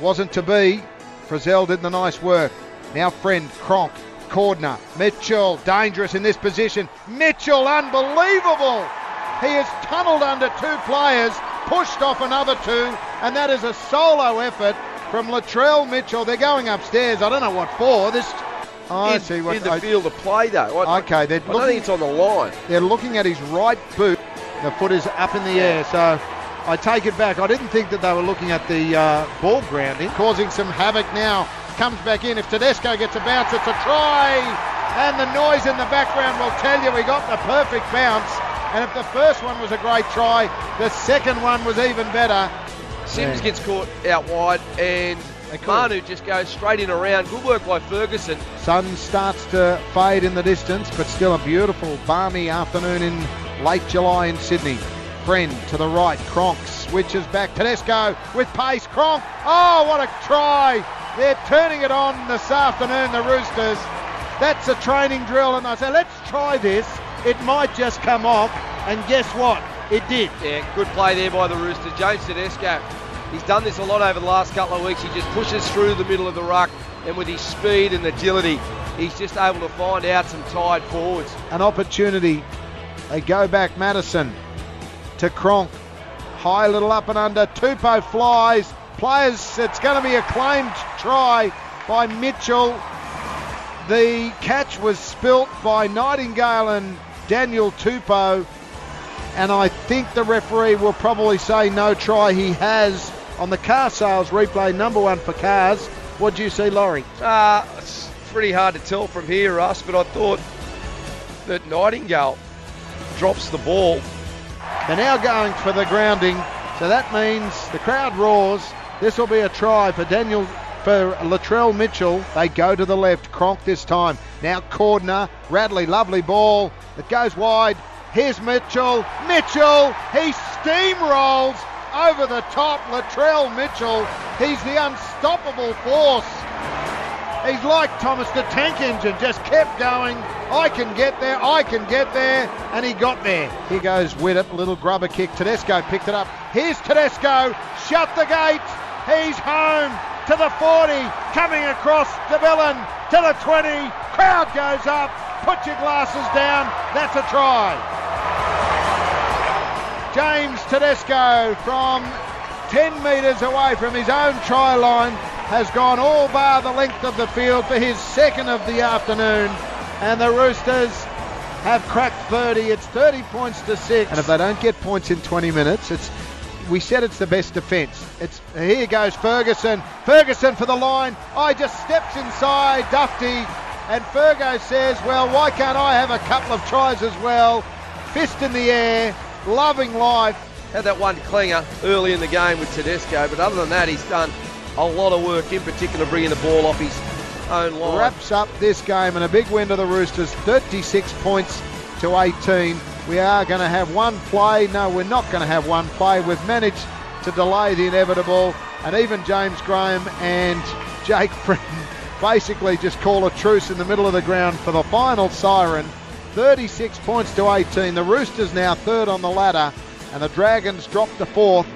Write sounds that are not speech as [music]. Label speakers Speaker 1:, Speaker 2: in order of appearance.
Speaker 1: Wasn't to be. Frizell did the nice work. Now friend Cronk, Cordner, Mitchell, dangerous in this position. Mitchell, unbelievable. He has tunneled under two players, pushed off another two, and that is a solo effort from Latrell Mitchell. They're going upstairs. I don't know what for. This. I
Speaker 2: in,
Speaker 1: see what
Speaker 2: in the
Speaker 1: I-
Speaker 2: field of play, though. I,
Speaker 1: Okay, they're
Speaker 2: I
Speaker 1: looking,
Speaker 2: it's on the line.
Speaker 1: they're looking at his right boot. The foot is up in the air, so I take it back. I didn't think that they were looking at the uh, ball grounding, causing some havoc now. Comes back in. If Tedesco gets a bounce, it's a try. And the noise in the background will tell you we got the perfect bounce. And if the first one was a great try, the second one was even better.
Speaker 2: Sims
Speaker 1: Yeah.
Speaker 2: gets caught out wide, and
Speaker 1: They.
Speaker 2: Manu just goes straight in around. Good work by Ferguson.
Speaker 1: Sun starts to fade in the distance, but still a beautiful, balmy afternoon in late July in Sydney. Friend to the right, Cronk switches back. Tedesco with pace. Cronk, oh, what a try! They're turning it on this afternoon, the Roosters. That's a training drill, and I say, let's try this. It might just come off, and guess what? It did.
Speaker 2: Yeah, good play there by the Roosters. James Tedesco. He's done this a lot over the last couple of weeks. He just pushes through the middle of the ruck, and with his speed and agility, he's just able to find out some tired forwards.
Speaker 1: an opportunity. They go back Madison to Cronk. High little up and under. Tupou flies. Players, it's going to be a claimed try by Mitchell. The catch was spilt by Nightingale and Daniel Tupou. And I think the referee will probably say no try. He has on the car sales replay, number one for cars. What do you see, Laurie?
Speaker 2: Uh, it's pretty hard to tell from here, Russ, but I thought that Nightingale drops the ball.
Speaker 1: They're now going for the grounding, so that means the crowd roars. This will be a try for Daniel for Latrell Mitchell. They go to the left, Cronk this time. Now Cordner, Radley, lovely ball. It goes wide. Here's Mitchell. Mitchell, he steamrolls over the top. Latrell Mitchell, he's the unstoppable force. He's like Thomas the Tank Engine, just kept going. I can get there, I can get there, and he got there. Here goes Widdop, little grubber kick. Tedesco picked it up. Here's Tedesco, shut the gate. He's home to the 40, coming across the villain to the 20. Crowd goes up. Put your glasses down. That's a try. James Tedesco from 10 metres away from his own try line has gone all bar the length of the field for his second of the afternoon. And the Roosters have cracked 30. It's 30 points to 6. And if they don't get points in 20 minutes, it's we said it's the best defence. It's here goes Ferguson. Ferguson for the line. I just steps inside Dufty, and Fergo says, "Well, why can't I have a couple of tries as well?" Fist in the air, loving life.
Speaker 2: Had that one clinger early in the game with Tedesco, but other than that, he's done a lot of work, in particular bringing the ball off his own line.
Speaker 1: wraps up this game and a big win to the Roosters, 36 points to 18. We are going to have one play. No, we're not going to have one play. We've managed to delay the inevitable, and even James Graham and [laughs] Jake Britton basically just call a truce in the middle of the ground for the final siren. 36 points to 18. The Roosters now third on the ladder, and the Dragons drop to fourth